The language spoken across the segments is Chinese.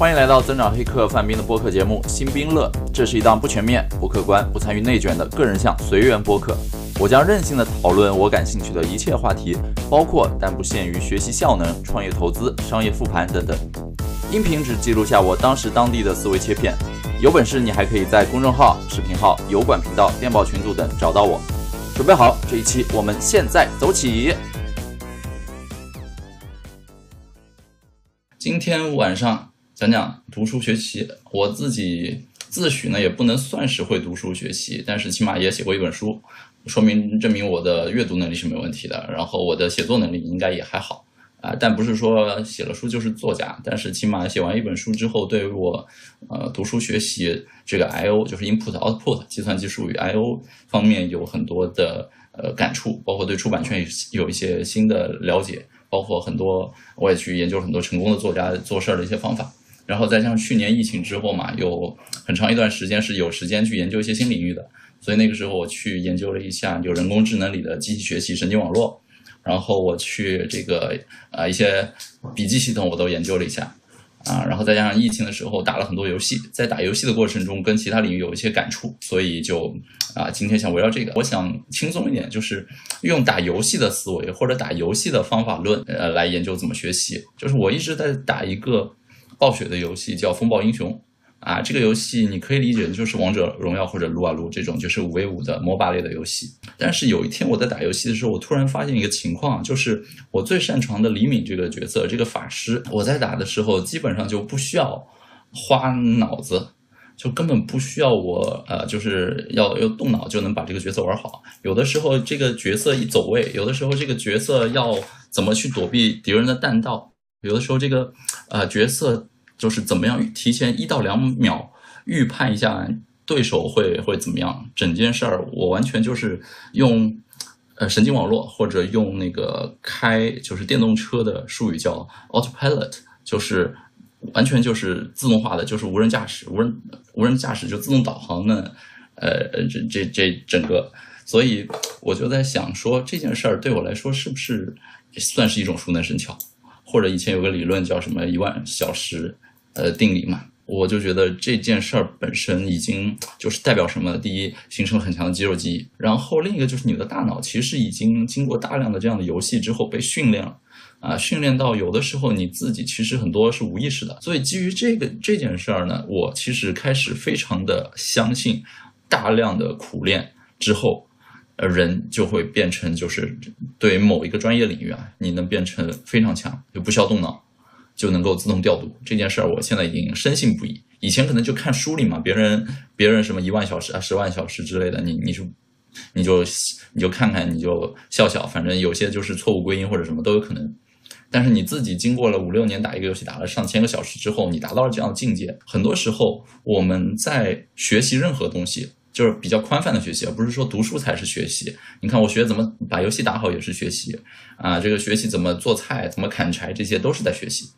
欢迎来到增长黑客范冰的播客节目《新兵乐》，这是一档不全面、不客观、不参与内卷的个人向随缘播客。我将任性的讨论我感兴趣的一切话题，包括但不限于学习效能、创业投资、商业复盘等等。音频只记录下我当时当地的思维切片。有本事你还可以在公众号、视频号、油管频道、电报群组等找到我。准备好，这一期我们现在走起。今天晚上讲讲读书学习。我自己自诩呢也不能算是会读书学习，但是起码也写过一本书，说明证明我的阅读能力是没问题的。然后我的写作能力应该也还好啊，但不是说写了书就是作家。但是起码写完一本书之后，对于我呃读书学习这个 I O 就是 input output 计算机术语 I O 方面有很多的呃感触，包括对出版圈有有一些新的了解。包括很多，我也去研究很多成功的作家做事儿的一些方法，然后再加上去年疫情之后嘛，有很长一段时间是有时间去研究一些新领域的，所以那个时候我去研究了一下就人工智能里的机器学习、神经网络，然后我去这个啊一些笔记系统我都研究了一下。啊，然后再加上疫情的时候打了很多游戏，在打游戏的过程中跟其他领域有一些感触，所以就啊，今天想围绕这个，我想轻松一点，就是用打游戏的思维或者打游戏的方法论，呃，来研究怎么学习。就是我一直在打一个暴雪的游戏，叫《风暴英雄》。啊，这个游戏你可以理解就是王者荣耀或者撸啊撸这种就是五 v 五的 MOBA 类的游戏。但是有一天我在打游戏的时候，我突然发现一个情况，就是我最擅长的李敏这个角色，这个法师，我在打的时候基本上就不需要花脑子，就根本不需要我呃，就是要要动脑就能把这个角色玩好。有的时候这个角色一走位，有的时候这个角色要怎么去躲避敌人的弹道，有的时候这个呃角色。就是怎么样提前一到两秒预判一下对手会会怎么样，整件事儿我完全就是用呃神经网络或者用那个开就是电动车的术语叫 autopilot，就是完全就是自动化的，就是无人驾驶，无人无人驾驶就自动导航的，呃这这这整个，所以我就在想说这件事儿对我来说是不是算是一种熟能生巧，或者以前有个理论叫什么一万小时。呃，定理嘛，我就觉得这件事儿本身已经就是代表什么？第一，形成了很强的肌肉记忆，然后另一个就是你的大脑其实已经经过大量的这样的游戏之后被训练了，啊，训练到有的时候你自己其实很多是无意识的。所以基于这个这件事儿呢，我其实开始非常的相信，大量的苦练之后，呃，人就会变成就是对某一个专业领域啊，你能变成非常强，就不需要动脑。就能够自动调度这件事儿，我现在已经深信不疑。以前可能就看书里嘛，别人别人什么一万小时啊、十万小时之类的，你你就你就你就看看，你就笑笑，反正有些就是错误归因或者什么都有可能。但是你自己经过了五六年打一个游戏，打了上千个小时之后，你达到了这样的境界。很多时候我们在学习任何东西，就是比较宽泛的学习，而不是说读书才是学习。你看我学怎么把游戏打好也是学习啊，这个学习怎么做菜、怎么砍柴，这些都是在学习。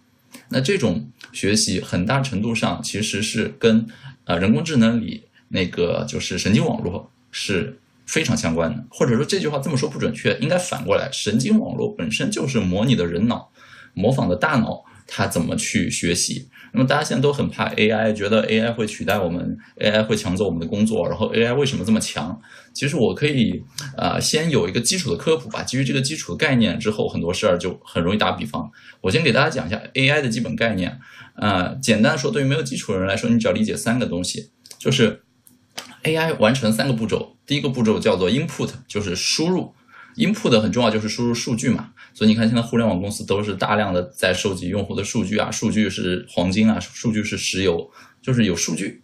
那这种学习很大程度上其实是跟呃人工智能里那个就是神经网络是非常相关的，或者说这句话这么说不准确，应该反过来，神经网络本身就是模拟的人脑，模仿的大脑。它怎么去学习？那么大家现在都很怕 AI，觉得 AI 会取代我们，AI 会抢走我们的工作。然后 AI 为什么这么强？其实我可以呃先有一个基础的科普吧。基于这个基础的概念之后，很多事儿就很容易打比方。我先给大家讲一下 AI 的基本概念。呃，简单说，对于没有基础的人来说，你只要理解三个东西，就是 AI 完成三个步骤。第一个步骤叫做 input，就是输入。Input 很重要，就是输入数据嘛。所以你看，现在互联网公司都是大量的在收集用户的数据啊，数据是黄金啊，数据是石油，就是有数据。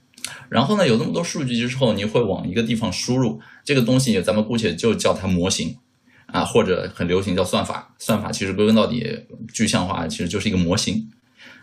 然后呢，有那么多数据之后，你会往一个地方输入这个东西，咱们姑且就叫它模型啊，或者很流行叫算法。算法其实归根到底，具象化其实就是一个模型。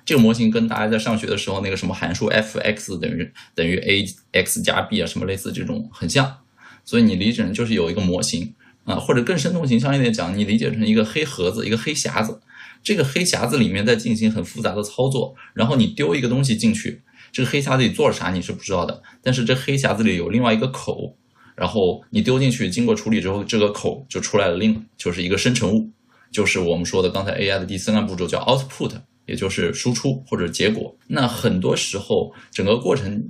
这个模型跟大家在上学的时候那个什么函数 f(x) 等于等于 a(x 加 b) 啊，什么类似这种很像。所以你理解就是有一个模型。啊，或者更生动形象一点讲，你理解成一个黑盒子，一个黑匣子，这个黑匣子里面在进行很复杂的操作，然后你丢一个东西进去，这个黑匣子里做了啥你是不知道的，但是这黑匣子里有另外一个口，然后你丢进去，经过处理之后，这个口就出来了，另就是一个生成物，就是我们说的刚才 AI 的第三个步骤叫 output，也就是输出或者结果。那很多时候，整个过程，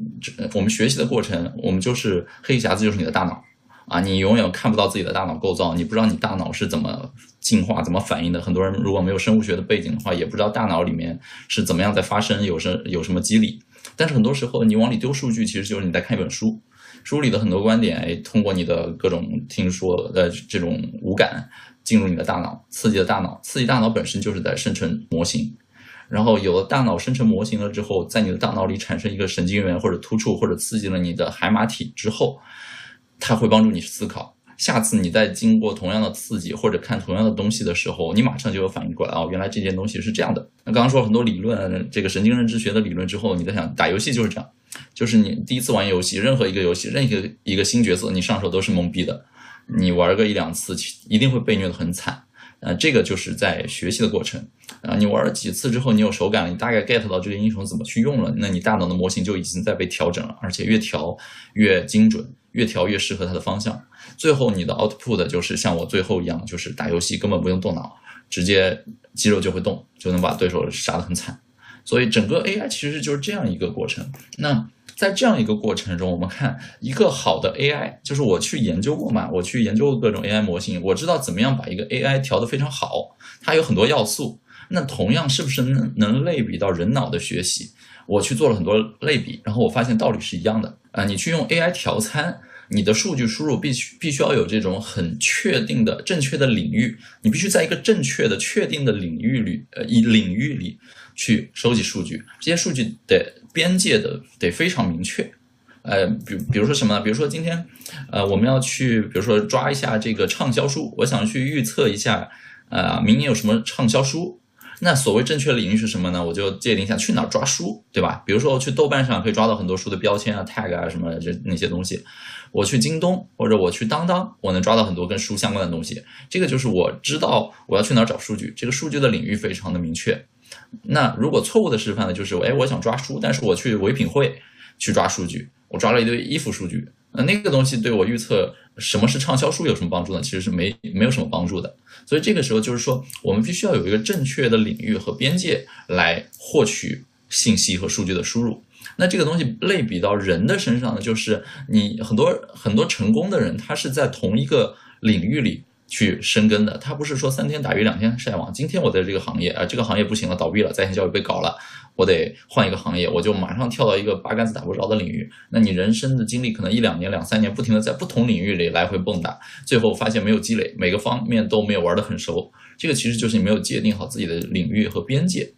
我们学习的过程，我们就是黑匣子，就是你的大脑啊，你永远看不到自己的大脑构造，你不知道你大脑是怎么进化、怎么反应的。很多人如果没有生物学的背景的话，也不知道大脑里面是怎么样在发生，有什有什么机理。但是很多时候，你往里丢数据，其实就是你在看一本书，书里的很多观点，哎，通过你的各种听说的这种五感进入你的大脑，刺激了大脑，刺激大脑本身就是在生成模型，然后有了大脑生成模型了之后，在你的大脑里产生一个神经元或者突触或者刺激了你的海马体之后，它会帮助你思考。下次你再经过同样的刺激或者看同样的东西的时候，你马上就有反应过来哦，原来这件东西是这样的。那刚刚说很多理论，这个神经认知学的理论之后，你在想打游戏就是这样，就是你第一次玩游戏，任何一个游戏，任何一个新角色，你上手都是懵逼的，你玩个一两次，一定会被虐的很惨。呃，这个就是在学习的过程啊，你玩了几次之后，你有手感了，你大概 get 到这个英雄怎么去用了，那你大脑的模型就已经在被调整了，而且越调越精准。越调越适合它的方向，最后你的 output 就是像我最后一样，就是打游戏根本不用动脑，直接肌肉就会动，就能把对手杀得很惨。所以整个 AI 其实就是这样一个过程。那在这样一个过程中，我们看一个好的 AI，就是我去研究过嘛，我去研究各种 AI 模型，我知道怎么样把一个 AI 调得非常好，它有很多要素。那同样是不是能能类比到人脑的学习？我去做了很多类比，然后我发现道理是一样的。啊，你去用 AI 调参，你的数据输入必须必须要有这种很确定的正确的领域，你必须在一个正确的确定的领域里，呃，以领域里去收集数据，这些数据的边界的得非常明确。呃，比比如说什么呢？比如说今天，呃，我们要去，比如说抓一下这个畅销书，我想去预测一下，呃，明年有什么畅销书。那所谓正确领域是什么呢？我就界定一下去哪儿抓书，对吧？比如说我去豆瓣上可以抓到很多书的标签啊、tag 啊什么这那些东西。我去京东或者我去当当，我能抓到很多跟书相关的东西。这个就是我知道我要去哪儿找数据，这个数据的领域非常的明确。那如果错误的示范呢，就是哎，我想抓书，但是我去唯品会去抓数据，我抓了一堆衣服数据。那那个东西对我预测什么是畅销书有什么帮助呢？其实是没没有什么帮助的。所以这个时候就是说，我们必须要有一个正确的领域和边界来获取信息和数据的输入。那这个东西类比到人的身上呢，就是你很多很多成功的人，他是在同一个领域里。去深耕的，他不是说三天打鱼两天晒网。今天我在这个行业啊，这个行业不行了，倒闭了，在线教育被搞了，我得换一个行业，我就马上跳到一个八竿子打不着的领域。那你人生的经历可能一两年、两三年，不停的在不同领域里来回蹦跶，最后发现没有积累，每个方面都没有玩得很熟。这个其实就是你没有界定好自己的领域和边界。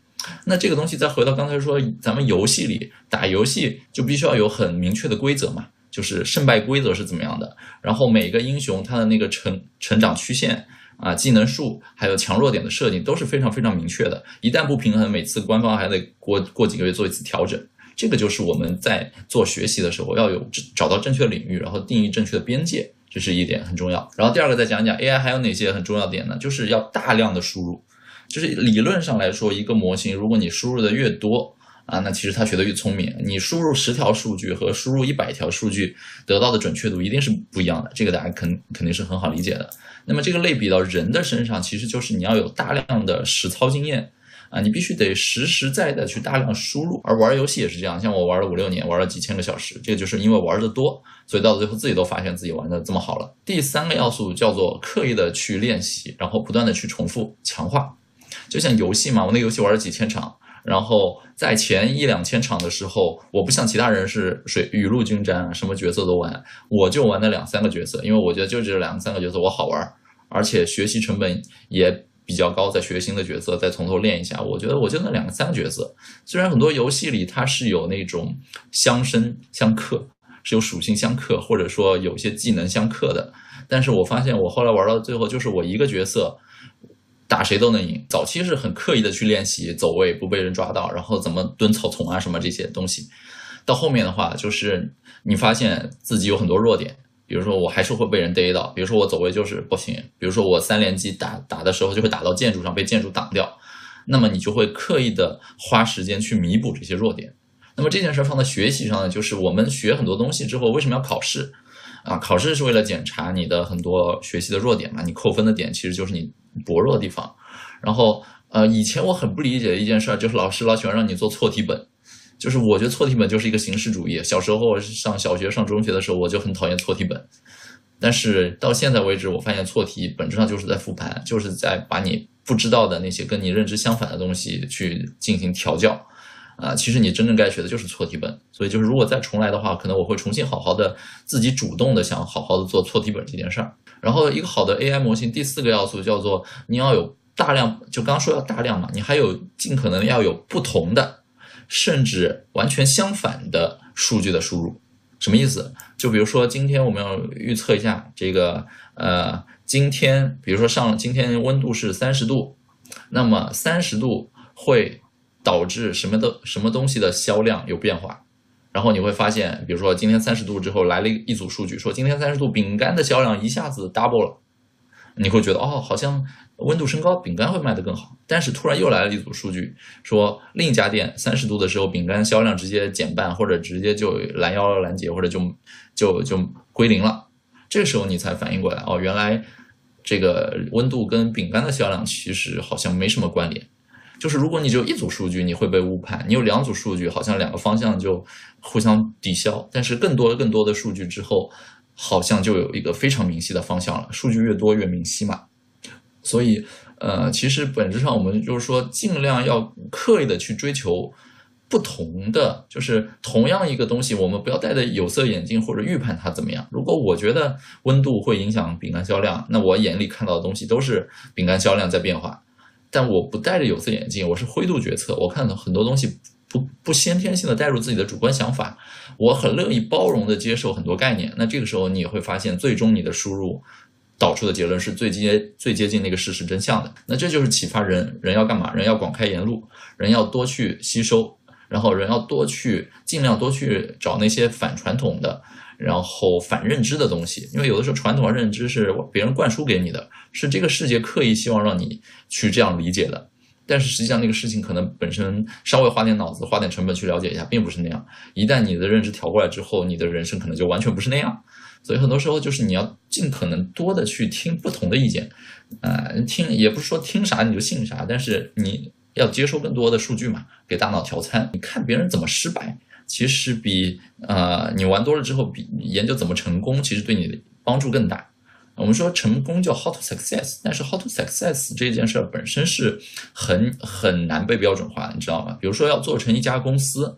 那这个东西再回到刚才说，咱们游戏里打游戏就必须要有很明确的规则嘛。就是胜败规则是怎么样的，然后每个英雄他的那个成成长曲线啊、技能树，还有强弱点的设定都是非常非常明确的。一旦不平衡，每次官方还得过过几个月做一次调整。这个就是我们在做学习的时候要有找到正确领域，然后定义正确的边界，这是一点很重要。然后第二个再讲讲 AI 还有哪些很重要点呢？就是要大量的输入，就是理论上来说，一个模型如果你输入的越多。啊，那其实他学的越聪明。你输入十条数据和输入一百条数据得到的准确度一定是不一样的，这个大家肯肯定是很好理解的。那么这个类比到人的身上，其实就是你要有大量的实操经验啊，你必须得实实在在去大量输入。而玩游戏也是这样，像我玩了五六年，玩了几千个小时，这就是因为玩的多，所以到最后自己都发现自己玩的这么好了。第三个要素叫做刻意的去练习，然后不断的去重复强化。就像游戏嘛，我那个游戏玩了几千场。然后在前一两千场的时候，我不像其他人是水雨露均沾，什么角色都玩，我就玩那两三个角色，因为我觉得就这两三个角色我好玩，而且学习成本也比较高，再学新的角色再从头练一下，我觉得我就那两三个角色。虽然很多游戏里它是有那种相生相克，是有属性相克，或者说有些技能相克的，但是我发现我后来玩到最后，就是我一个角色。打谁都能赢。早期是很刻意的去练习走位，不被人抓到，然后怎么蹲草丛啊什么这些东西。到后面的话，就是你发现自己有很多弱点，比如说我还是会被人逮到，比如说我走位就是不行，比如说我三连击打打的时候就会打到建筑上被建筑挡掉，那么你就会刻意的花时间去弥补这些弱点。那么这件事放在学习上呢，就是我们学很多东西之后，为什么要考试？啊，考试是为了检查你的很多学习的弱点嘛，你扣分的点其实就是你薄弱的地方。然后，呃，以前我很不理解的一件事儿，就是老师老喜欢让你做错题本，就是我觉得错题本就是一个形式主义。小时候上小学、上中学的时候，我就很讨厌错题本。但是到现在为止，我发现错题本质上就是在复盘，就是在把你不知道的那些跟你认知相反的东西去进行调教。啊，其实你真正该学的就是错题本。所以就是如果再重来的话，可能我会重新好好的自己主动的想好好的做错题本这件事儿。然后一个好的 AI 模型，第四个要素叫做你要有大量，就刚刚说要大量嘛，你还有尽可能要有不同的，甚至完全相反的数据的输入。什么意思？就比如说今天我们要预测一下这个，呃，今天比如说上今天温度是三十度，那么三十度会导致什么的什么东西的销量有变化？然后你会发现，比如说今天三十度之后来了一组数据，说今天三十度饼干的销量一下子 double 了，你会觉得哦，好像温度升高，饼干会卖得更好。但是突然又来了一组数据，说另一家店三十度的时候饼干销量直接减半，或者直接就拦腰拦截，或者就就就归零了。这个时候你才反应过来，哦，原来这个温度跟饼干的销量其实好像没什么关联。就是如果你只有一组数据，你会被误判；你有两组数据，好像两个方向就互相抵消。但是更多更多的数据之后，好像就有一个非常明晰的方向了。数据越多越明晰嘛。所以，呃，其实本质上我们就是说，尽量要刻意的去追求不同的，就是同样一个东西，我们不要戴着有色眼镜或者预判它怎么样。如果我觉得温度会影响饼干销量，那我眼里看到的东西都是饼干销量在变化。但我不戴着有色眼镜，我是灰度决策。我看到很多东西不不先天性的带入自己的主观想法，我很乐意包容的接受很多概念。那这个时候你会发现，最终你的输入导出的结论是最接最接近那个事实真相的。那这就是启发人，人要干嘛？人要广开言路，人要多去吸收，然后人要多去尽量多去找那些反传统的。然后反认知的东西，因为有的时候传统认知是别人灌输给你的，是这个世界刻意希望让你去这样理解的。但是实际上那个事情可能本身稍微花点脑子、花点成本去了解一下，并不是那样。一旦你的认知调过来之后，你的人生可能就完全不是那样。所以很多时候就是你要尽可能多的去听不同的意见，呃，听也不是说听啥你就信啥，但是你要接收更多的数据嘛，给大脑调参。你看别人怎么失败。其实比呃你玩多了之后，比研究怎么成功，其实对你的帮助更大。我们说成功叫 how to success，但是 how to success 这件事本身是很很难被标准化的，你知道吗？比如说要做成一家公司，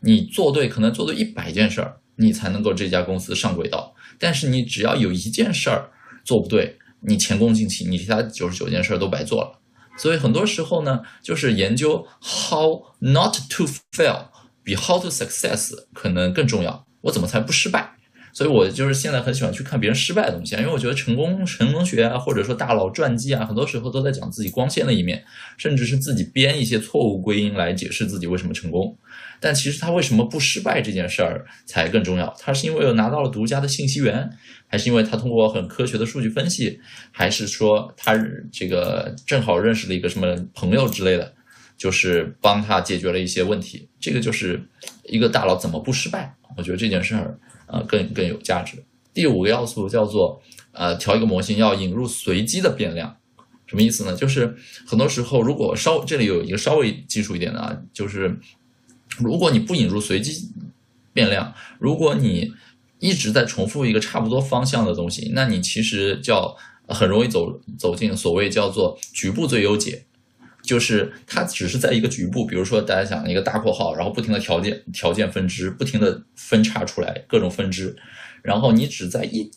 你做对可能做对一百件事儿，你才能够这家公司上轨道。但是你只要有一件事儿做不对，你前功尽弃，你其他九十九件事儿都白做了。所以很多时候呢，就是研究 how not to fail。比 how to success 可能更重要。我怎么才不失败？所以我就是现在很喜欢去看别人失败的东西啊，因为我觉得成功成功学啊，或者说大佬传记啊，很多时候都在讲自己光鲜的一面，甚至是自己编一些错误归因来解释自己为什么成功。但其实他为什么不失败这件事儿才更重要？他是因为拿到了独家的信息源，还是因为他通过很科学的数据分析，还是说他这个正好认识了一个什么朋友之类的？就是帮他解决了一些问题，这个就是一个大佬怎么不失败？我觉得这件事儿啊更更有价值。第五个要素叫做呃调一个模型要引入随机的变量，什么意思呢？就是很多时候如果稍这里有一个稍微基础一点的啊，就是如果你不引入随机变量，如果你一直在重复一个差不多方向的东西，那你其实叫很容易走走进所谓叫做局部最优解。就是它只是在一个局部，比如说大家想一个大括号，然后不停的条件条件分支，不停的分叉出来各种分支，然后你只在一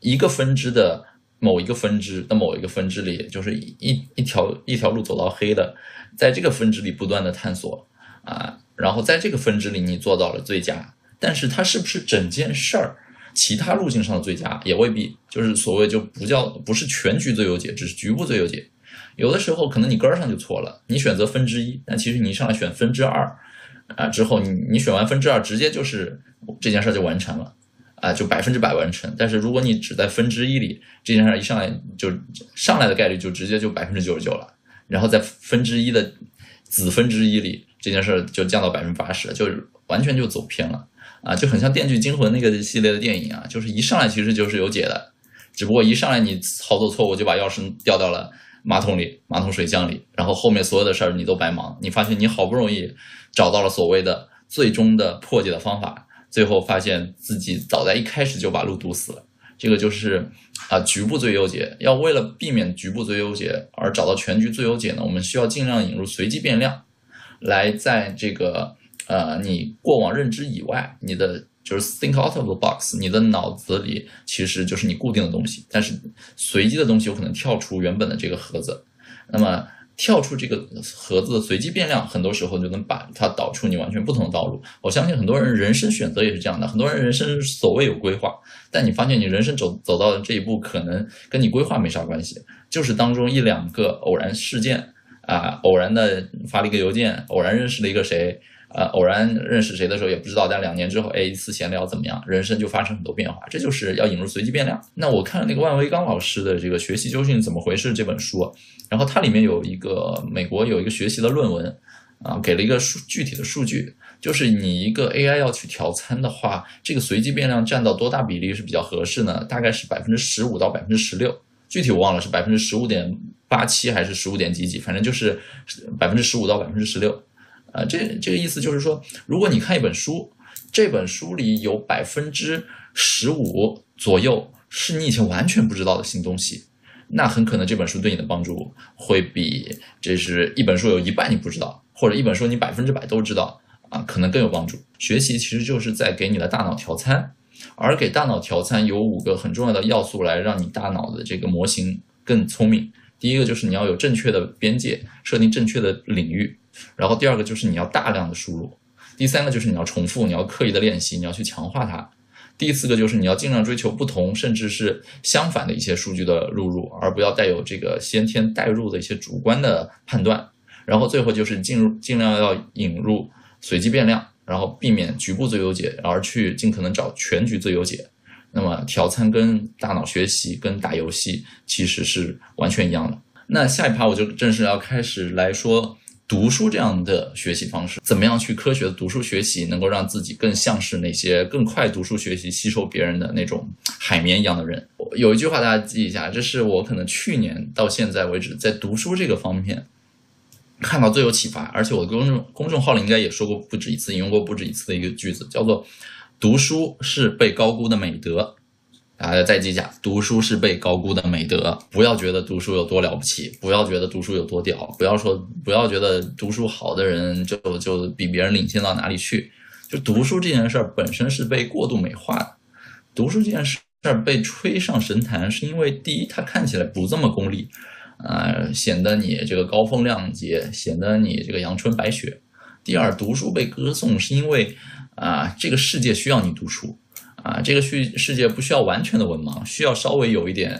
一个分支的某一个分支的某一个分支里，就是一一条一条路走到黑的，在这个分支里不断的探索啊，然后在这个分支里你做到了最佳，但是它是不是整件事儿其他路径上的最佳也未必，就是所谓就不叫不是全局最优解，只是局部最优解。有的时候可能你根儿上就错了，你选择分之一，但其实你上来选分之二，啊之后你你选完分之二，直接就是这件事儿就完成了，啊就百分之百完成。但是如果你只在分之一里，这件事儿一上来就上来的概率就直接就百分之九十九了，然后在分之一的子分之一里，这件事儿就降到百分之八十，就完全就走偏了，啊就很像《电锯惊魂》那个系列的电影啊，就是一上来其实就是有解的，只不过一上来你操作错误就把钥匙掉到了。马桶里、马桶水箱里，然后后面所有的事儿你都白忙。你发现你好不容易找到了所谓的最终的破解的方法，最后发现自己早在一开始就把路堵死了。这个就是啊，局部最优解。要为了避免局部最优解而找到全局最优解呢，我们需要尽量引入随机变量，来在这个呃你过往认知以外，你的就是 think out of the box，你的脑子里其实就是你固定的东西，但是随机的东西有可能跳出原本的这个盒子，那么。跳出这个盒子的随机变量，很多时候就能把它导出你完全不同的道路。我相信很多人人生选择也是这样的，很多人人生所谓有规划，但你发现你人生走走到的这一步，可能跟你规划没啥关系，就是当中一两个偶然事件啊，偶然的发了一个邮件，偶然认识了一个谁。呃，偶然认识谁的时候也不知道，但两年之后，哎，一次闲聊怎么样？人生就发生很多变化，这就是要引入随机变量。那我看那个万维钢老师的这个《学习究竟怎么回事》这本书，然后它里面有一个美国有一个学习的论文，啊，给了一个数具体的数据，就是你一个 AI 要去调参的话，这个随机变量占到多大比例是比较合适呢？大概是百分之十五到百分之十六，具体我忘了是百分之十五点八七还是十五点几几，反正就是百分之十五到百分之十六。啊，这这个意思就是说，如果你看一本书，这本书里有百分之十五左右是你以前完全不知道的新东西，那很可能这本书对你的帮助会比这是一本书有一半你不知道，或者一本书你百分之百都知道啊，可能更有帮助。学习其实就是在给你的大脑调参，而给大脑调参有五个很重要的要素来让你大脑的这个模型更聪明。第一个就是你要有正确的边界，设定正确的领域。然后第二个就是你要大量的输入，第三个就是你要重复，你要刻意的练习，你要去强化它。第四个就是你要尽量追求不同，甚至是相反的一些数据的录入，而不要带有这个先天代入的一些主观的判断。然后最后就是进入尽量要引入随机变量，然后避免局部最优解，而去尽可能找全局最优解。那么调参跟大脑学习跟打游戏其实是完全一样的。那下一趴我就正式要开始来说。读书这样的学习方式，怎么样去科学的读书学习，能够让自己更像是那些更快读书学习、吸收别人的那种海绵一样的人？有一句话大家记一下，这是我可能去年到现在为止在读书这个方面看到最有启发，而且我的公众公众号里应该也说过不止一次，引用过不止一次的一个句子，叫做“读书是被高估的美德”。大家再记下，读书是被高估的美德。不要觉得读书有多了不起，不要觉得读书有多屌，不要说，不要觉得读书好的人就就比别人领先到哪里去。就读书这件事儿本身是被过度美化的，读书这件事儿被吹上神坛，是因为第一，它看起来不这么功利，啊，显得你这个高风亮节，显得你这个阳春白雪。第二，读书被歌颂，是因为啊，这个世界需要你读书。啊，这个世世界不需要完全的文盲，需要稍微有一点，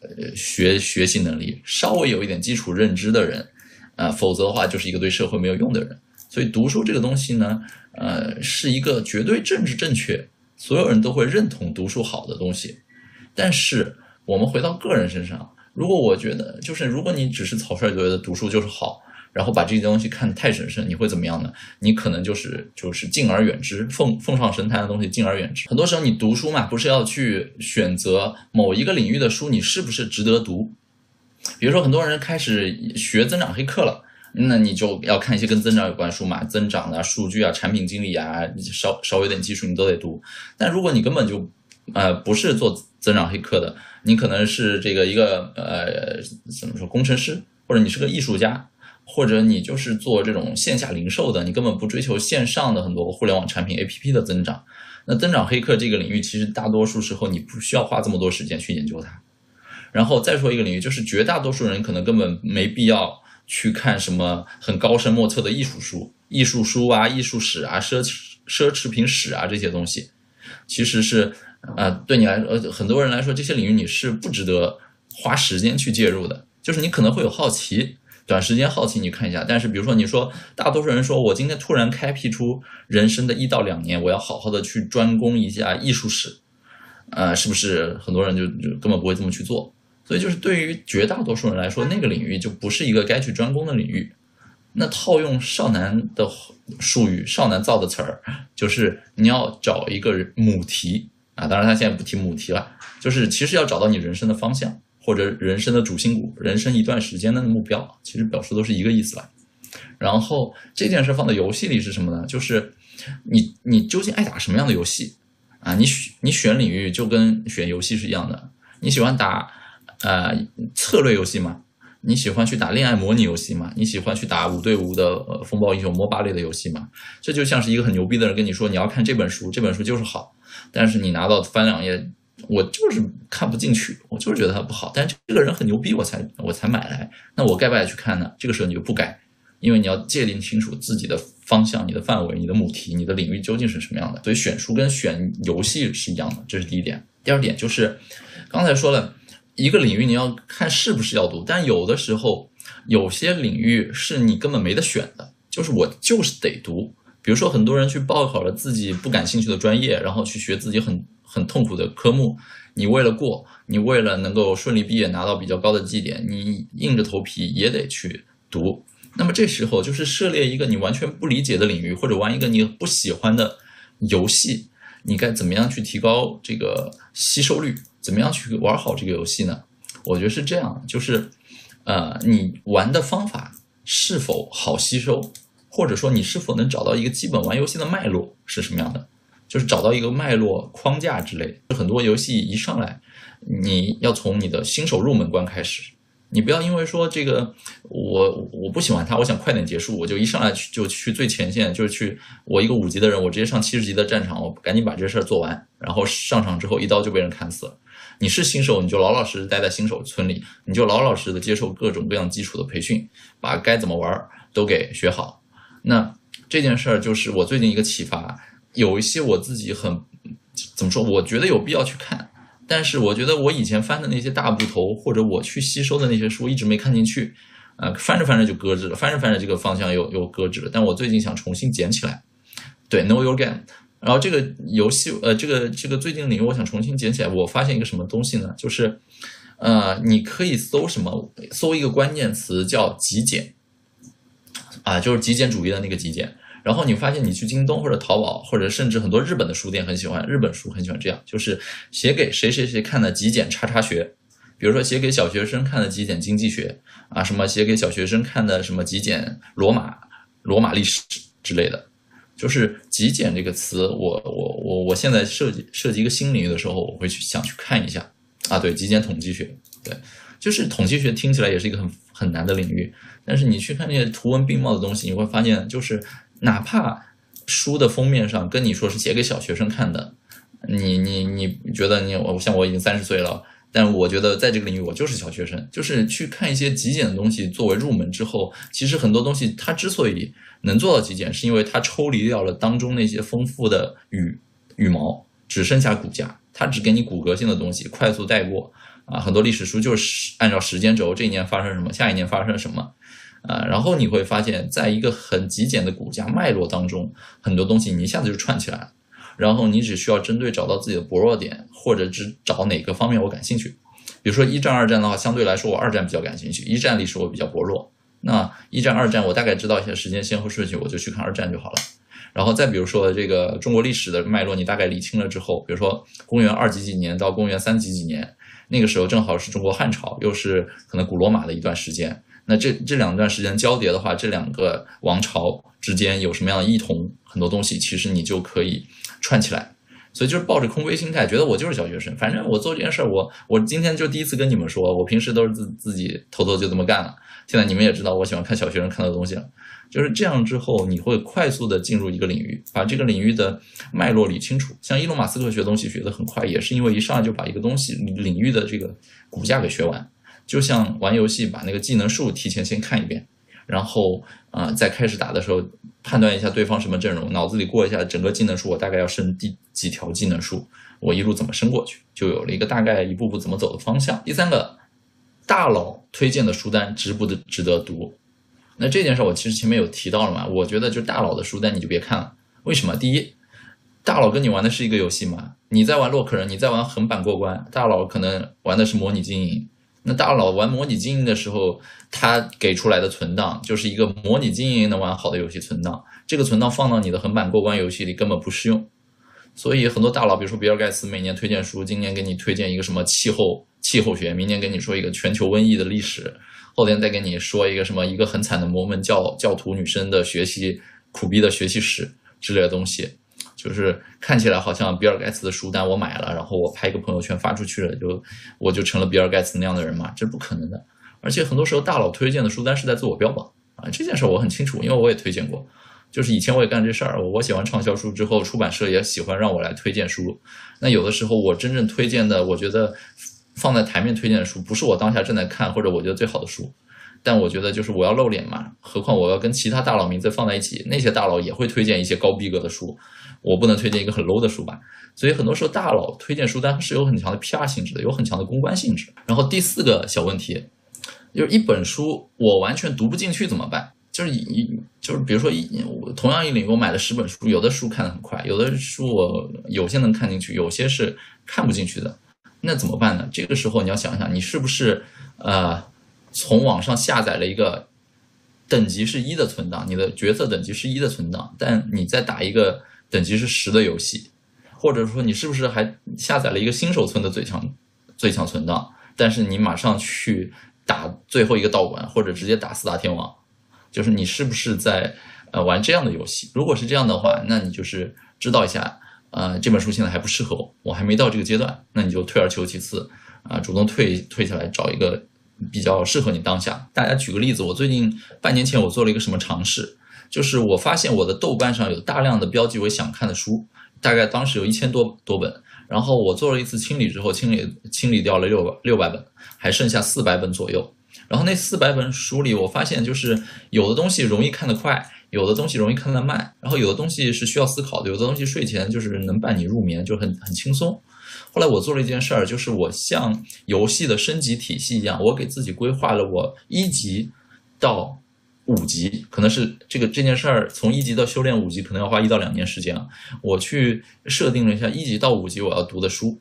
呃，学学习能力，稍微有一点基础认知的人，啊，否则的话就是一个对社会没有用的人。所以读书这个东西呢，呃，是一个绝对政治正确，所有人都会认同读书好的东西。但是我们回到个人身上，如果我觉得就是如果你只是草率觉得读书就是好。然后把这些东西看得太神圣，你会怎么样呢？你可能就是就是敬而远之，奉奉上神坛的东西敬而远之。很多时候你读书嘛，不是要去选择某一个领域的书，你是不是值得读？比如说很多人开始学增长黑客了，那你就要看一些跟增长有关书嘛，增长啊、数据啊、产品经理啊，稍稍微有点技术你都得读。但如果你根本就呃不是做增长黑客的，你可能是这个一个呃怎么说工程师，或者你是个艺术家。或者你就是做这种线下零售的，你根本不追求线上的很多互联网产品 APP 的增长。那增长黑客这个领域，其实大多数时候你不需要花这么多时间去研究它。然后再说一个领域，就是绝大多数人可能根本没必要去看什么很高深莫测的艺术书、艺术书啊、艺术史啊、奢侈奢侈品史啊这些东西，其实是呃对你来呃很多人来说，这些领域你是不值得花时间去介入的。就是你可能会有好奇。短时间好奇你看一下，但是比如说你说大多数人说我今天突然开辟出人生的一到两年，我要好好的去专攻一下艺术史，呃，是不是很多人就就根本不会这么去做？所以就是对于绝大多数人来说，那个领域就不是一个该去专攻的领域。那套用少男的术语，少男造的词儿，就是你要找一个母题啊，当然他现在不提母题了，就是其实要找到你人生的方向。或者人生的主心骨、人生一段时间的目标，其实表述都是一个意思了。然后这件事放在游戏里是什么呢？就是你你究竟爱打什么样的游戏啊？你选你选领域就跟选游戏是一样的。你喜欢打呃策略游戏吗？你喜欢去打恋爱模拟游戏吗？你喜欢去打五对五的呃风暴英雄 MOBA 类的游戏吗？这就像是一个很牛逼的人跟你说你要看这本书，这本书就是好，但是你拿到翻两页，我就是看不进去，我就是觉得它不好。但是这个人很牛逼，我才我才买来，那我该不该去看呢？这个时候你就不该，因为你要界定清楚自己的方向、你的范围、你的母题、你的领域究竟是什么样的。所以选书跟选游戏是一样的，这是第一点。第二点就是刚才说了。一个领域你要看是不是要读，但有的时候有些领域是你根本没得选的，就是我就是得读。比如说很多人去报考了自己不感兴趣的专业，然后去学自己很很痛苦的科目，你为了过，你为了能够顺利毕业拿到比较高的绩点，你硬着头皮也得去读。那么这时候就是涉猎一个你完全不理解的领域，或者玩一个你不喜欢的游戏，你该怎么样去提高这个吸收率？怎么样去玩好这个游戏呢？我觉得是这样，就是，呃，你玩的方法是否好吸收，或者说你是否能找到一个基本玩游戏的脉络是什么样的，就是找到一个脉络框架之类。很多游戏一上来，你要从你的新手入门关开始。你不要因为说这个我我不喜欢它，我想快点结束，我就一上来去就去最前线，就是去我一个五级的人，我直接上七十级的战场，我赶紧把这事儿做完，然后上场之后一刀就被人砍死了。你是新手，你就老老实实待在新手村里，你就老老实实的接受各种各样基础的培训，把该怎么玩都给学好。那这件事儿就是我最近一个启发，有一些我自己很怎么说，我觉得有必要去看。但是我觉得我以前翻的那些大部头，或者我去吸收的那些书，一直没看进去，啊，翻着翻着就搁置了，翻着翻着这个方向又又搁置了。但我最近想重新捡起来，对，Know Your Game。然后这个游戏，呃，这个这个最近领域，我想重新捡起来。我发现一个什么东西呢？就是，呃，你可以搜什么？搜一个关键词叫极简，啊，就是极简主义的那个极简。然后你发现，你去京东或者淘宝，或者甚至很多日本的书店很喜欢日本书，很喜欢这样，就是写给谁谁谁看的极简叉叉学，比如说写给小学生看的极简经济学啊，什么写给小学生看的什么极简罗马罗马历史之类的，就是极简这个词，我我我我现在设计设计一个新领域的时候，我会去想去看一下。啊，对，极简统计学，对，就是统计学听起来也是一个很很难的领域，但是你去看那些图文并茂的东西，你会发现就是。哪怕书的封面上跟你说是写给小学生看的，你你你觉得你我像我已经三十岁了，但我觉得在这个领域我就是小学生，就是去看一些极简的东西作为入门之后，其实很多东西它之所以能做到极简，是因为它抽离掉了当中那些丰富的羽羽毛，只剩下骨架，它只给你骨骼性的东西，快速带过啊，很多历史书就是按照时间轴，这一年发生什么，下一年发生什么。啊，然后你会发现，在一个很极简的骨架脉络当中，很多东西你一下子就串起来了。然后你只需要针对找到自己的薄弱点，或者只找哪个方面我感兴趣。比如说一战、二战的话，相对来说我二战比较感兴趣，一战历史我比较薄弱。那一战、二战我大概知道一下时间先后顺序，我就去看二战就好了。然后再比如说这个中国历史的脉络，你大概理清了之后，比如说公元二几几年到公元三几几年，那个时候正好是中国汉朝，又是可能古罗马的一段时间。那这这两段时间交叠的话，这两个王朝之间有什么样的异同？很多东西其实你就可以串起来。所以就是抱着空杯心态，觉得我就是小学生，反正我做这件事儿，我我今天就第一次跟你们说，我平时都是自自己偷偷就这么干了。现在你们也知道，我喜欢看小学生看到的东西了。就是这样之后，你会快速的进入一个领域，把这个领域的脉络理清楚。像伊隆马斯克学东西学得很快，也是因为一上来就把一个东西领域的这个骨架给学完。就像玩游戏，把那个技能树提前先看一遍，然后啊，在开始打的时候判断一下对方什么阵容，脑子里过一下整个技能树，我大概要升第几条技能树，我一路怎么升过去，就有了一个大概一步步怎么走的方向。第三个，大佬推荐的书单值不值得读？那这件事我其实前面有提到了嘛，我觉得就大佬的书单你就别看了，为什么？第一，大佬跟你玩的是一个游戏嘛，你在玩洛克人，你在玩横版过关，大佬可能玩的是模拟经营。那大佬玩模拟经营的时候，他给出来的存档就是一个模拟经营能玩好的游戏存档。这个存档放到你的横版过关游戏里根本不适用。所以很多大佬，比如说比尔盖茨，每年推荐书，今年给你推荐一个什么气候气候学，明年给你说一个全球瘟疫的历史，后天再给你说一个什么一个很惨的摩门教教徒女生的学习苦逼的学习史之类的东西，就是看起来好像比尔盖茨的书单我买了，然后我拍一个朋友圈发出去了，就我就成了比尔盖茨那样的人嘛？这不可能的。而且很多时候大佬推荐的书单是在自我标榜啊，这件事我很清楚，因为我也推荐过。就是以前我也干这事儿，我写完畅销书之后，出版社也喜欢让我来推荐书。那有的时候我真正推荐的，我觉得放在台面推荐的书，不是我当下正在看或者我觉得最好的书，但我觉得就是我要露脸嘛。何况我要跟其他大佬名字放在一起，那些大佬也会推荐一些高逼格的书，我不能推荐一个很 low 的书吧？所以很多时候大佬推荐书单是有很强的 PR 性质的，有很强的公关性质。然后第四个小问题，就是一本书我完全读不进去怎么办？就是一就是比如说一同样一领域我买了十本书，有的书看得很快，有的书我有些能看进去，有些是看不进去的，那怎么办呢？这个时候你要想想，你是不是呃从网上下载了一个等级是一的存档，你的角色等级是一的存档，但你再打一个等级是十的游戏，或者说你是不是还下载了一个新手村的最强最强存档，但是你马上去打最后一个道馆，或者直接打四大天王。就是你是不是在呃玩这样的游戏？如果是这样的话，那你就是知道一下，呃，这本书现在还不适合我，我还没到这个阶段，那你就退而求其次，啊，主动退退下来，找一个比较适合你当下。大家举个例子，我最近半年前我做了一个什么尝试，就是我发现我的豆瓣上有大量的标记为想看的书，大概当时有一千多多本，然后我做了一次清理之后，清理清理掉了六六百本，还剩下四百本左右。然后那四百本书里，我发现就是有的东西容易看得快，有的东西容易看得慢，然后有的东西是需要思考的，有的东西睡前就是能伴你入眠，就很很轻松。后来我做了一件事儿，就是我像游戏的升级体系一样，我给自己规划了我一级到五级，可能是这个这件事儿从一级到修炼五级可能要花一到两年时间啊。我去设定了一下一级到五级我要读的书。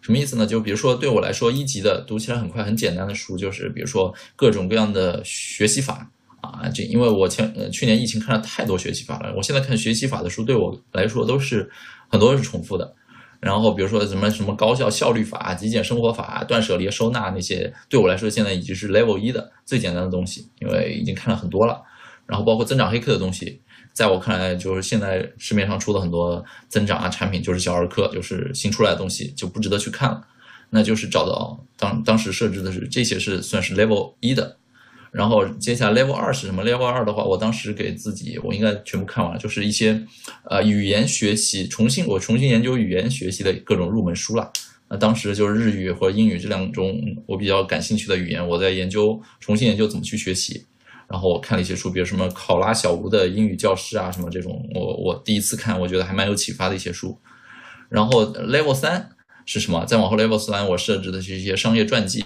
什么意思呢？就比如说，对我来说，一级的读起来很快、很简单的书，就是比如说各种各样的学习法啊。这因为我前呃去年疫情看了太多学习法了，我现在看学习法的书对我来说都是很多是重复的。然后比如说什么什么高效效率法、极简生活法、断舍离收纳那些，对我来说现在已经是 level 一的最简单的东西，因为已经看了很多了。然后包括增长黑客的东西。在我看来，就是现在市面上出的很多增长啊产品，就是小儿科，就是新出来的东西，就不值得去看了。那就是找到当当时设置的是这些是算是 level 一的，然后接下来 level 二是什么？level 二的话，我当时给自己我应该全部看完了，就是一些呃语言学习，重新我重新研究语言学习的各种入门书了。那当时就是日语或英语这两种我比较感兴趣的语言，我在研究重新研究怎么去学习。然后我看了一些书，比如什么考拉小吴的英语教师啊，什么这种，我我第一次看，我觉得还蛮有启发的一些书。然后 level 三是什么？再往后 level 三，我设置的是一些商业传记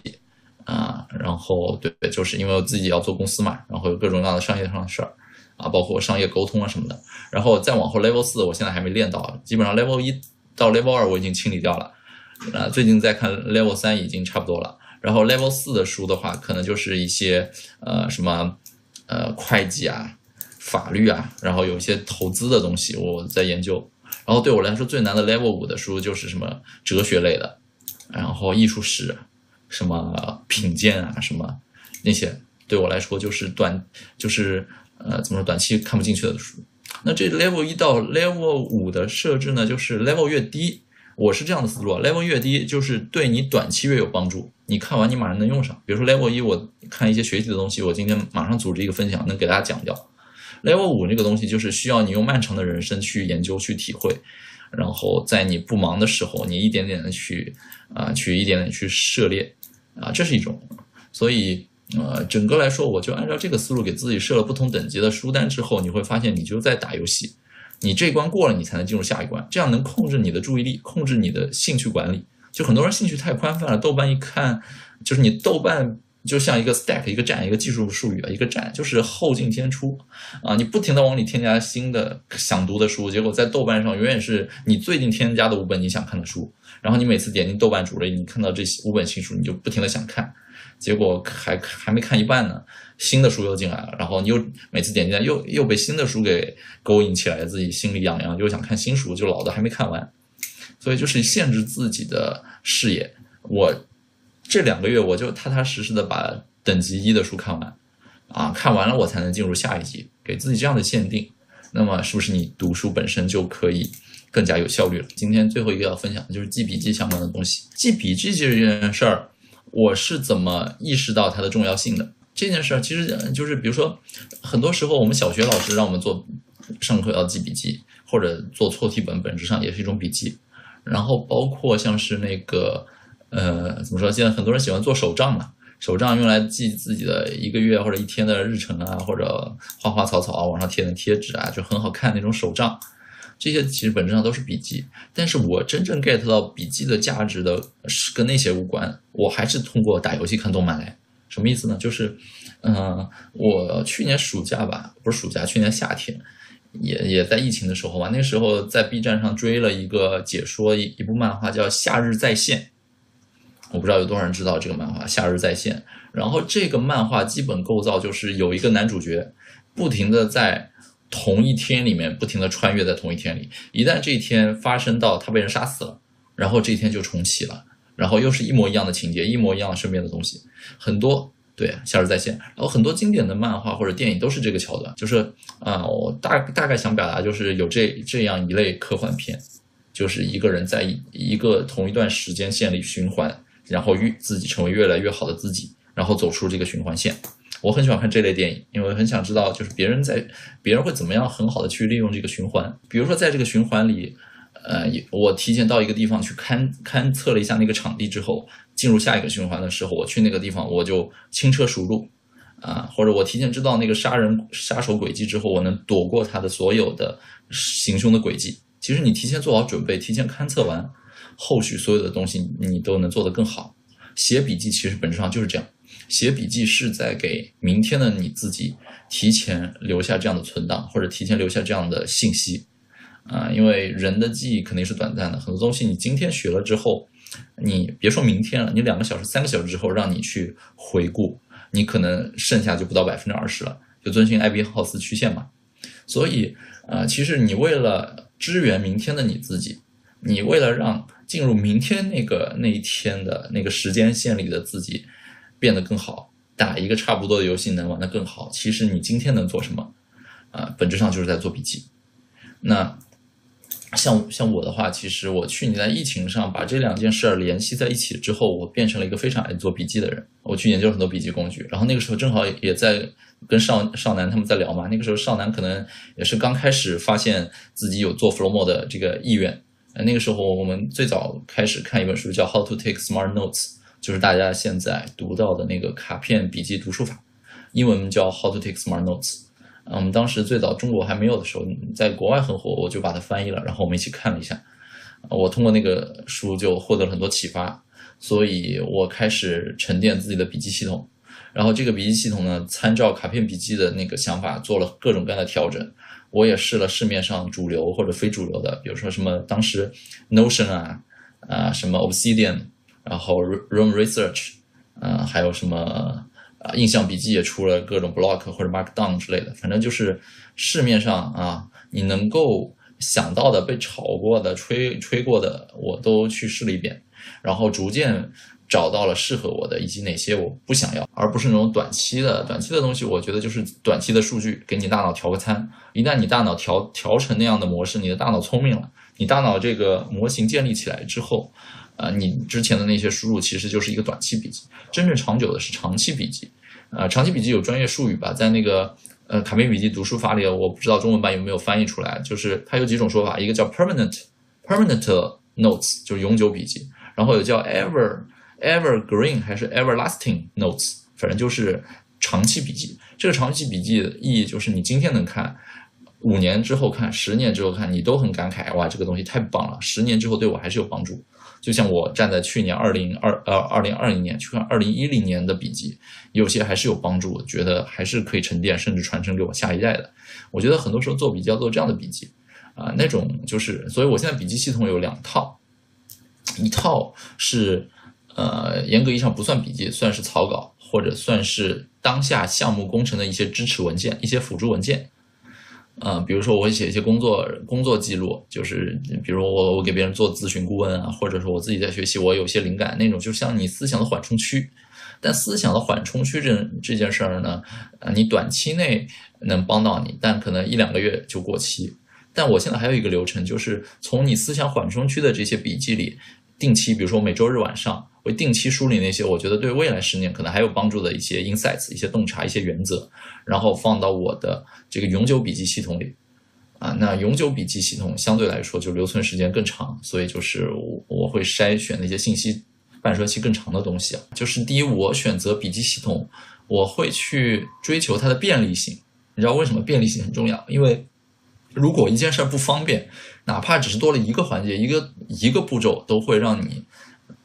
啊。然后对，就是因为我自己要做公司嘛，然后有各种各样的商业上的事儿啊，包括商业沟通啊什么的。然后再往后 level 四，我现在还没练到，基本上 level 一到 level 二我已经清理掉了。啊，最近在看 level 三已经差不多了。然后 level 四的书的话，可能就是一些呃什么。呃，会计啊，法律啊，然后有一些投资的东西我在研究。然后对我来说最难的 Level 五的书就是什么哲学类的，然后艺术史，什么品鉴啊，什么那些对我来说就是短，就是呃怎么说短期看不进去的书。那这 Level 一到 Level 五的设置呢，就是 Level 越低。我是这样的思路，level 越低，就是对你短期越有帮助。你看完你马上能用上。比如说 level 一，我看一些学习的东西，我今天马上组织一个分享，能给大家讲掉。level 五这个东西就是需要你用漫长的人生去研究、去体会，然后在你不忙的时候，你一点点的去啊，去一点点去涉猎啊，这是一种。所以呃，整个来说，我就按照这个思路给自己设了不同等级的书单之后，你会发现你就在打游戏。你这一关过了，你才能进入下一关，这样能控制你的注意力，控制你的兴趣管理。就很多人兴趣太宽泛了，豆瓣一看，就是你豆瓣就像一个 stack，一个站，一个技术术语啊，一个站就是后进先出啊，你不停的往里添加新的想读的书，结果在豆瓣上永远是你最近添加的五本你想看的书，然后你每次点进豆瓣主页，你看到这五本新书，你就不停的想看，结果还还没看一半呢。新的书又进来了，然后你又每次点进来又又被新的书给勾引起来，自己心里痒痒，又想看新书，就老的还没看完，所以就是限制自己的视野。我这两个月我就踏踏实实的把等级一的书看完，啊，看完了我才能进入下一级，给自己这样的限定，那么是不是你读书本身就可以更加有效率了？今天最后一个要分享的就是记笔记相关的东西。记笔记这件事儿，我是怎么意识到它的重要性的？这件事儿其实就是比如说，很多时候我们小学老师让我们做上课要记笔记，或者做错题本，本质上也是一种笔记。然后包括像是那个。呃，怎么说？现在很多人喜欢做手账嘛，手账用来记自己的一个月或者一天的日程啊，或者花花草草啊，往上贴的贴纸啊，就很好看那种手账。这些其实本质上都是笔记。但是我真正 get 到笔记的价值的是跟那些无关，我还是通过打游戏、看动漫来。什么意思呢？就是，嗯，我去年暑假吧，不是暑假，去年夏天，也也在疫情的时候吧，那时候在 B 站上追了一个解说一一部漫画，叫《夏日再现》。我不知道有多少人知道这个漫画《夏日再现》，然后这个漫画基本构造就是有一个男主角，不停的在同一天里面不停的穿越在同一天里，一旦这一天发生到他被人杀死了，然后这一天就重启了，然后又是一模一样的情节，一模一样的身边的东西，很多对《夏日再现》，然后很多经典的漫画或者电影都是这个桥段，就是啊，我大大概想表达就是有这这样一类科幻片，就是一个人在一一个同一段时间线里循环。然后越自己成为越来越好的自己，然后走出这个循环线。我很喜欢看这类电影，因为很想知道就是别人在别人会怎么样很好的去利用这个循环。比如说在这个循环里，呃，我提前到一个地方去勘勘测了一下那个场地之后，进入下一个循环的时候，我去那个地方我就轻车熟路，啊，或者我提前知道那个杀人杀手轨迹之后，我能躲过他的所有的行凶的轨迹。其实你提前做好准备，提前勘测完。后续所有的东西你都能做得更好。写笔记其实本质上就是这样，写笔记是在给明天的你自己提前留下这样的存档，或者提前留下这样的信息啊。因为人的记忆肯定是短暂的，很多东西你今天学了之后，你别说明天了，你两个小时、三个小时之后让你去回顾，你可能剩下就不到百分之二十了。就遵循艾宾浩斯曲线嘛。所以啊，其实你为了支援明天的你自己，你为了让进入明天那个那一天的那个时间线里的自己，变得更好，打一个差不多的游戏能玩得更好。其实你今天能做什么？啊，本质上就是在做笔记。那像像我的话，其实我去年在疫情上把这两件事儿联系在一起之后，我变成了一个非常爱做笔记的人。我去研究很多笔记工具，然后那个时候正好也在跟少少南他们在聊嘛。那个时候少南可能也是刚开始发现自己有做 Flomo 的这个意愿。那个时候，我们最早开始看一本书，叫《How to Take Smart Notes》，就是大家现在读到的那个卡片笔记读书法，英文叫《How to Take Smart Notes》。啊，我们当时最早中国还没有的时候，在国外很火，我就把它翻译了，然后我们一起看了一下。我通过那个书就获得了很多启发，所以我开始沉淀自己的笔记系统。然后这个笔记系统呢，参照卡片笔记的那个想法，做了各种各样的调整。我也试了市面上主流或者非主流的，比如说什么当时 Notion 啊，啊什么 Obsidian，然后 Room Research，啊还有什么啊印象笔记也出了各种 Block 或者 Markdown 之类的，反正就是市面上啊你能够想到的被炒过的、吹吹过的，我都去试了一遍，然后逐渐。找到了适合我的，以及哪些我不想要，而不是那种短期的。短期的东西，我觉得就是短期的数据，给你大脑调个餐。一旦你大脑调调成那样的模式，你的大脑聪明了，你大脑这个模型建立起来之后，啊，你之前的那些输入其实就是一个短期笔记。真正长久的是长期笔记。啊，长期笔记有专业术语吧，在那个呃卡片笔记读书法里，我不知道中文版有没有翻译出来。就是它有几种说法，一个叫 permanent permanent notes，就是永久笔记，然后有叫 ever。Evergreen 还是 Everlasting Notes，反正就是长期笔记。这个长期笔记的意义就是你今天能看，五年之后看，十年之后看，你都很感慨，哇，这个东西太棒了！十年之后对我还是有帮助。就像我站在去年二零二呃二零二零年去看二零一零年的笔记，有些还是有帮助，觉得还是可以沉淀，甚至传承给我下一代的。我觉得很多时候做笔记要做这样的笔记啊，那种就是，所以我现在笔记系统有两套，一套是。呃，严格意义上不算笔记，算是草稿或者算是当下项目工程的一些支持文件、一些辅助文件。嗯，比如说我会写一些工作工作记录，就是比如我我给别人做咨询顾问啊，或者说我自己在学习，我有些灵感那种，就像你思想的缓冲区。但思想的缓冲区这这件事儿呢，啊，你短期内能帮到你，但可能一两个月就过期。但我现在还有一个流程，就是从你思想缓冲区的这些笔记里，定期，比如说每周日晚上，会定期梳理那些我觉得对未来十年可能还有帮助的一些 insights、一些洞察、一些原则，然后放到我的这个永久笔记系统里。啊，那永久笔记系统相对来说就留存时间更长，所以就是我我会筛选那些信息半衰期更长的东西啊。就是第一，我选择笔记系统，我会去追求它的便利性。你知道为什么便利性很重要？因为如果一件事儿不方便，哪怕只是多了一个环节、一个一个步骤，都会让你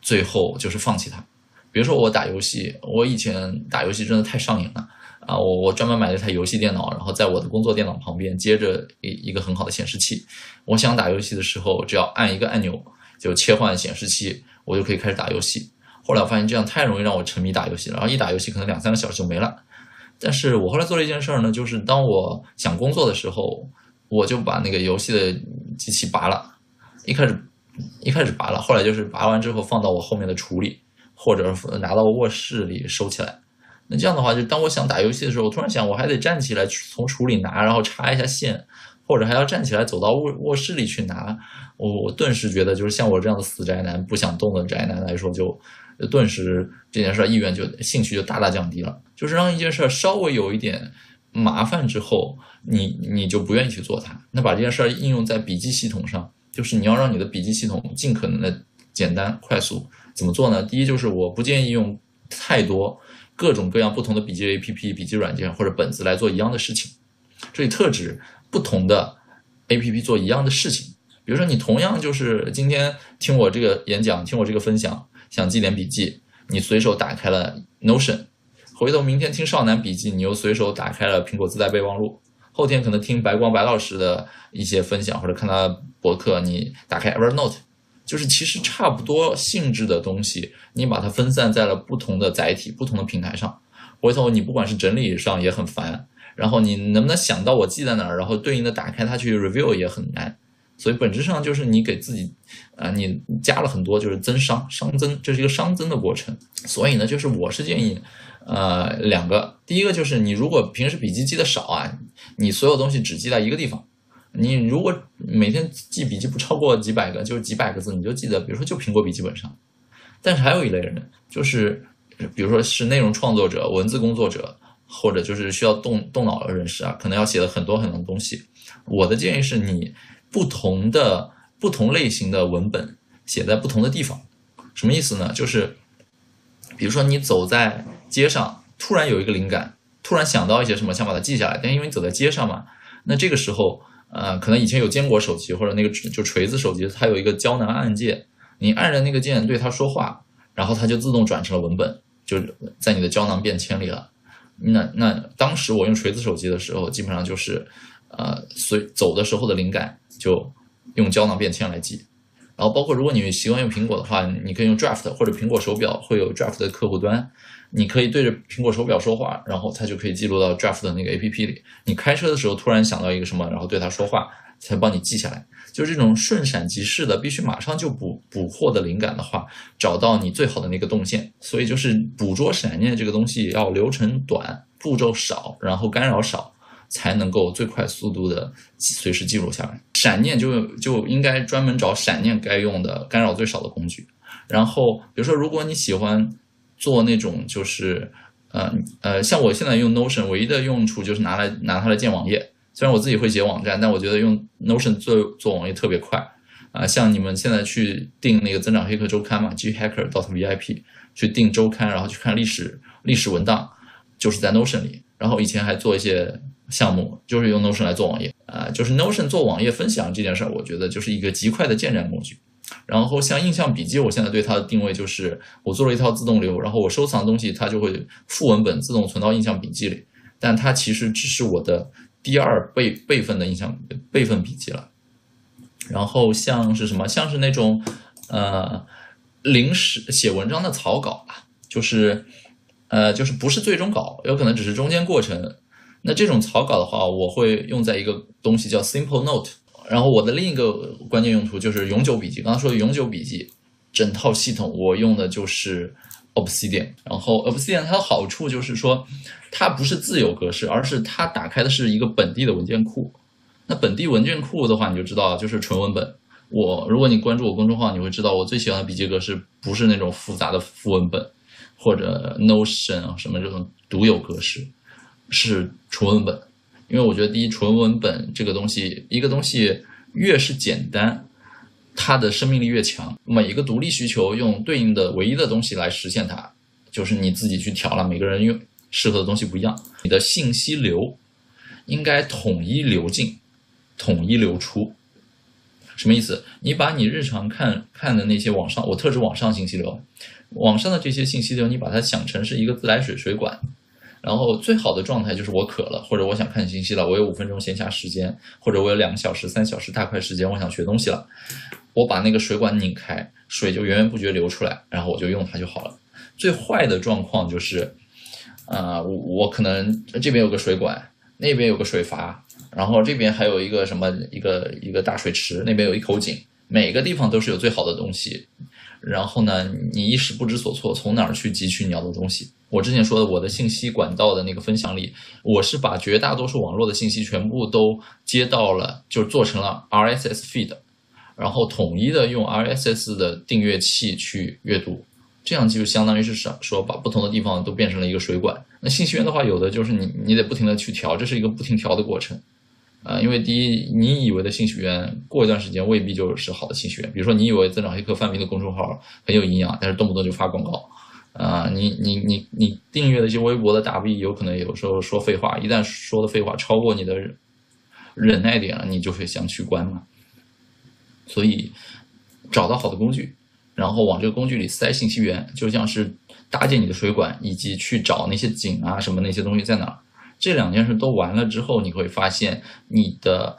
最后就是放弃它。比如说我打游戏，我以前打游戏真的太上瘾了啊！我我专门买了一台游戏电脑，然后在我的工作电脑旁边接着一一个很好的显示器。我想打游戏的时候，只要按一个按钮就切换显示器，我就可以开始打游戏。后来我发现这样太容易让我沉迷打游戏了，然后一打游戏可能两三个小时就没了。但是我后来做了一件事儿呢，就是当我想工作的时候。我就把那个游戏的机器拔了，一开始一开始拔了，后来就是拔完之后放到我后面的橱里，或者拿到卧室里收起来。那这样的话，就当我想打游戏的时候，我突然想我还得站起来从橱里拿，然后插一下线，或者还要站起来走到卧卧室里去拿。我我顿时觉得，就是像我这样的死宅男、不想动的宅男来说，就顿时这件事意愿就兴趣就大大降低了。就是让一件事稍微有一点。麻烦之后，你你就不愿意去做它。那把这件事儿应用在笔记系统上，就是你要让你的笔记系统尽可能的简单快速。怎么做呢？第一就是我不建议用太多各种各样不同的笔记 APP、笔记软件或者本子来做一样的事情。这里特指不同的 APP 做一样的事情。比如说你同样就是今天听我这个演讲，听我这个分享，想记点笔记，你随手打开了 Notion。回头明天听少男笔记，你又随手打开了苹果自带备忘录。后天可能听白光白老师的一些分享，或者看他博客，你打开 Evernote，就是其实差不多性质的东西，你把它分散在了不同的载体、不同的平台上。回头你不管是整理上也很烦，然后你能不能想到我记在哪儿，然后对应的打开它去 review 也很难。所以本质上就是你给自己，啊，你加了很多就是增伤、熵增，这是一个熵增的过程。所以呢，就是我是建议。呃，两个，第一个就是你如果平时笔记记的少啊，你所有东西只记在一个地方。你如果每天记笔记不超过几百个，就是几百个字，你就记得，比如说就苹果笔记本上。但是还有一类人，就是比如说是内容创作者、文字工作者，或者就是需要动动脑的人士啊，可能要写的很多很多东西。我的建议是你不同的不同类型的文本写在不同的地方。什么意思呢？就是比如说你走在街上突然有一个灵感，突然想到一些什么，想把它记下来。但因为你走在街上嘛，那这个时候，呃，可能以前有坚果手机或者那个就锤子手机，它有一个胶囊按键，你按着那个键对它说话，然后它就自动转成了文本，就在你的胶囊便签里了。那那当时我用锤子手机的时候，基本上就是，呃，随走的时候的灵感就用胶囊便签来记。然后包括如果你习惯用苹果的话，你可以用 Draft 或者苹果手表会有 Draft 的客户端。你可以对着苹果手表说话，然后它就可以记录到 Draft 的那个 A P P 里。你开车的时候突然想到一个什么，然后对它说话，才帮你记下来。就是这种瞬闪即逝的，必须马上就捕捕获的灵感的话，找到你最好的那个动线。所以就是捕捉闪念这个东西要流程短、步骤少，然后干扰少，才能够最快速度的随时记录下来。闪念就就应该专门找闪念该用的、干扰最少的工具。然后比如说，如果你喜欢。做那种就是，呃呃，像我现在用 Notion，唯一的用处就是拿来拿它来建网页。虽然我自己会写网站，但我觉得用 Notion 做做网页特别快。啊，像你们现在去订那个增长黑客周刊嘛，G Hacker dot VIP 去订周刊，然后去看历史历史文档，就是在 Notion 里。然后以前还做一些项目，就是用 Notion 来做网页。啊，就是 Notion 做网页分享这件事儿，我觉得就是一个极快的建站工具。然后像印象笔记，我现在对它的定位就是，我做了一套自动流，然后我收藏的东西，它就会副文本自动存到印象笔记里，但它其实只是我的第二备备份的印象备份笔记了。然后像是什么，像是那种呃临时写文章的草稿吧，就是呃就是不是最终稿，有可能只是中间过程，那这种草稿的话，我会用在一个东西叫 Simple Note。然后我的另一个关键用途就是永久笔记。刚刚说的永久笔记，整套系统我用的就是 Obsidian。然后 Obsidian 它的好处就是说，它不是自由格式，而是它打开的是一个本地的文件库。那本地文件库的话，你就知道就是纯文本。我如果你关注我公众号，你会知道我最喜欢的笔记格式不是那种复杂的副文本或者 Notion 啊什么这种独有格式，是纯文本。因为我觉得，第一，纯文本这个东西，一个东西越是简单，它的生命力越强。每一个独立需求用对应的唯一的东西来实现它，就是你自己去调了。每个人用适合的东西不一样。你的信息流应该统一流进，统一流出。什么意思？你把你日常看看的那些网上，我特指网上信息流，网上的这些信息流，你把它想成是一个自来水水管。然后最好的状态就是我渴了，或者我想看信息了，我有五分钟闲暇时间，或者我有两个小时、三小时大块时间，我想学东西了，我把那个水管拧开，水就源源不绝流出来，然后我就用它就好了。最坏的状况就是，呃，我我可能这边有个水管，那边有个水阀，然后这边还有一个什么一个一个大水池，那边有一口井，每个地方都是有最好的东西，然后呢，你一时不知所措，从哪儿去汲取你要的东西？我之前说的我的信息管道的那个分享里，我是把绝大多数网络的信息全部都接到了，就做成了 RSS feed，然后统一的用 RSS 的订阅器去阅读，这样就相当于是说说把不同的地方都变成了一个水管。那信息源的话，有的就是你你得不停的去调，这是一个不停调的过程，啊，因为第一，你以为的信息源过一段时间未必就是好的信息源，比如说你以为增长黑客范围的公众号很有营养，但是动不动就发广告。啊，你你你你订阅的一些微博的大 V，有可能有时候说废话，一旦说的废话超过你的忍耐点了，你就会想取关嘛。所以找到好的工具，然后往这个工具里塞信息源，就像是搭建你的水管，以及去找那些井啊什么那些东西在哪儿。这两件事都完了之后，你会发现你的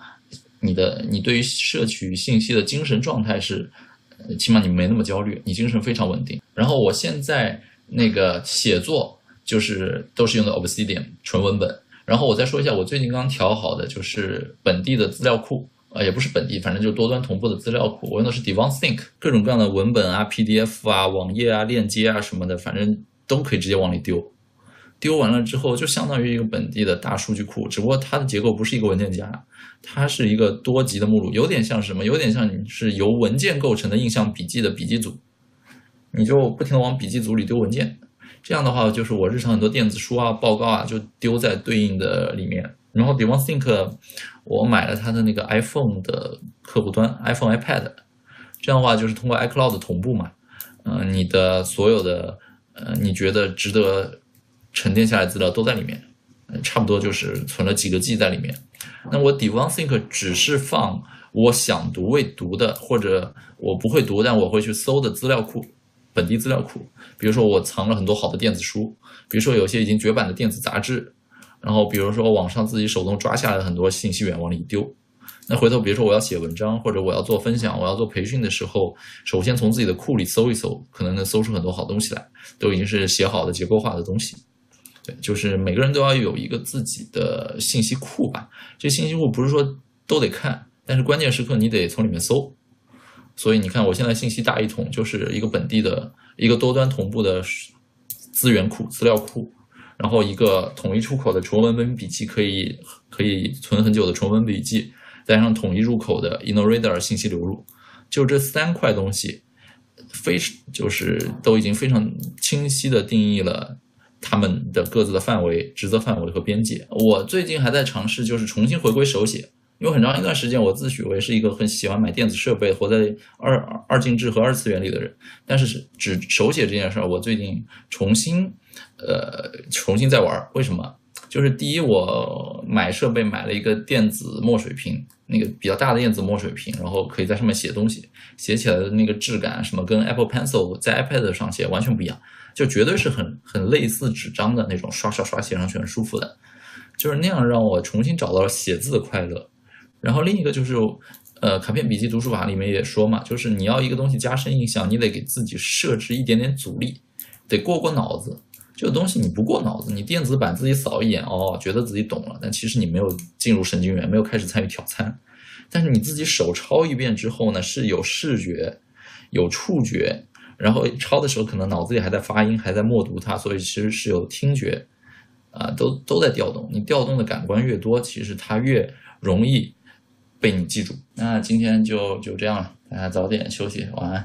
你的你对于摄取信息的精神状态是。起码你没那么焦虑，你精神非常稳定。然后我现在那个写作就是都是用的 Obsidian 纯文本。然后我再说一下，我最近刚调好的就是本地的资料库，呃，也不是本地，反正就是多端同步的资料库。我用的是 DevonSync，各种各样的文本啊、PDF 啊、网页啊、链接啊什么的，反正都可以直接往里丢。丢完了之后，就相当于一个本地的大数据库，只不过它的结构不是一个文件夹，它是一个多级的目录，有点像什么？有点像你是由文件构成的印象笔记的笔记组，你就不停的往笔记组里丢文件，这样的话，就是我日常很多电子书啊、报告啊，就丢在对应的里面。然后 DevonSync，我买了它的那个 iPhone 的客户端，iPhone、iPad，这样的话就是通过 iCloud 同步嘛，嗯，你的所有的，呃，你觉得值得。沉淀下来资料都在里面，差不多就是存了几个 G 在里面。那我 DevonSync 只是放我想读未读的，或者我不会读但我会去搜的资料库，本地资料库。比如说我藏了很多好的电子书，比如说有些已经绝版的电子杂志，然后比如说网上自己手动抓下来的很多信息源往里丢。那回头比如说我要写文章或者我要做分享，我要做培训的时候，首先从自己的库里搜一搜，可能能搜出很多好东西来，都已经是写好的结构化的东西。对，就是每个人都要有一个自己的信息库吧。这信息库不是说都得看，但是关键时刻你得从里面搜。所以你看，我现在信息大一统就是一个本地的一个多端同步的资源库、资料库，然后一个统一出口的纯文本笔记，可以可以存很久的纯文笔记，加上统一入口的 InnoReader 信息流入，就这三块东西，非就是都已经非常清晰的定义了。他们的各自的范围、职责范围和边界。我最近还在尝试，就是重新回归手写。因为很长一段时间，我自诩为是一个很喜欢买电子设备、活在二二进制和二次元里的人。但是，只手写这件事儿，我最近重新，呃，重新在玩。为什么？就是第一，我买设备买了一个电子墨水屏，那个比较大的电子墨水屏，然后可以在上面写东西，写起来的那个质感，什么跟 Apple Pencil 在 iPad 上写完全不一样。就绝对是很很类似纸张的那种，刷刷刷写上去很舒服的，就是那样让我重新找到了写字的快乐。然后另一个就是，呃，卡片笔记读书法里面也说嘛，就是你要一个东西加深印象，你得给自己设置一点点阻力，得过过脑子。这个东西你不过脑子，你电子版自己扫一眼，哦，觉得自己懂了，但其实你没有进入神经元，没有开始参与挑参。但是你自己手抄一遍之后呢，是有视觉、有触觉，然后抄的时候可能脑子里还在发音，还在默读它，所以其实是有听觉，啊，都都在调动。你调动的感官越多，其实它越容易被你记住。那今天就就这样了，大家早点休息，晚安。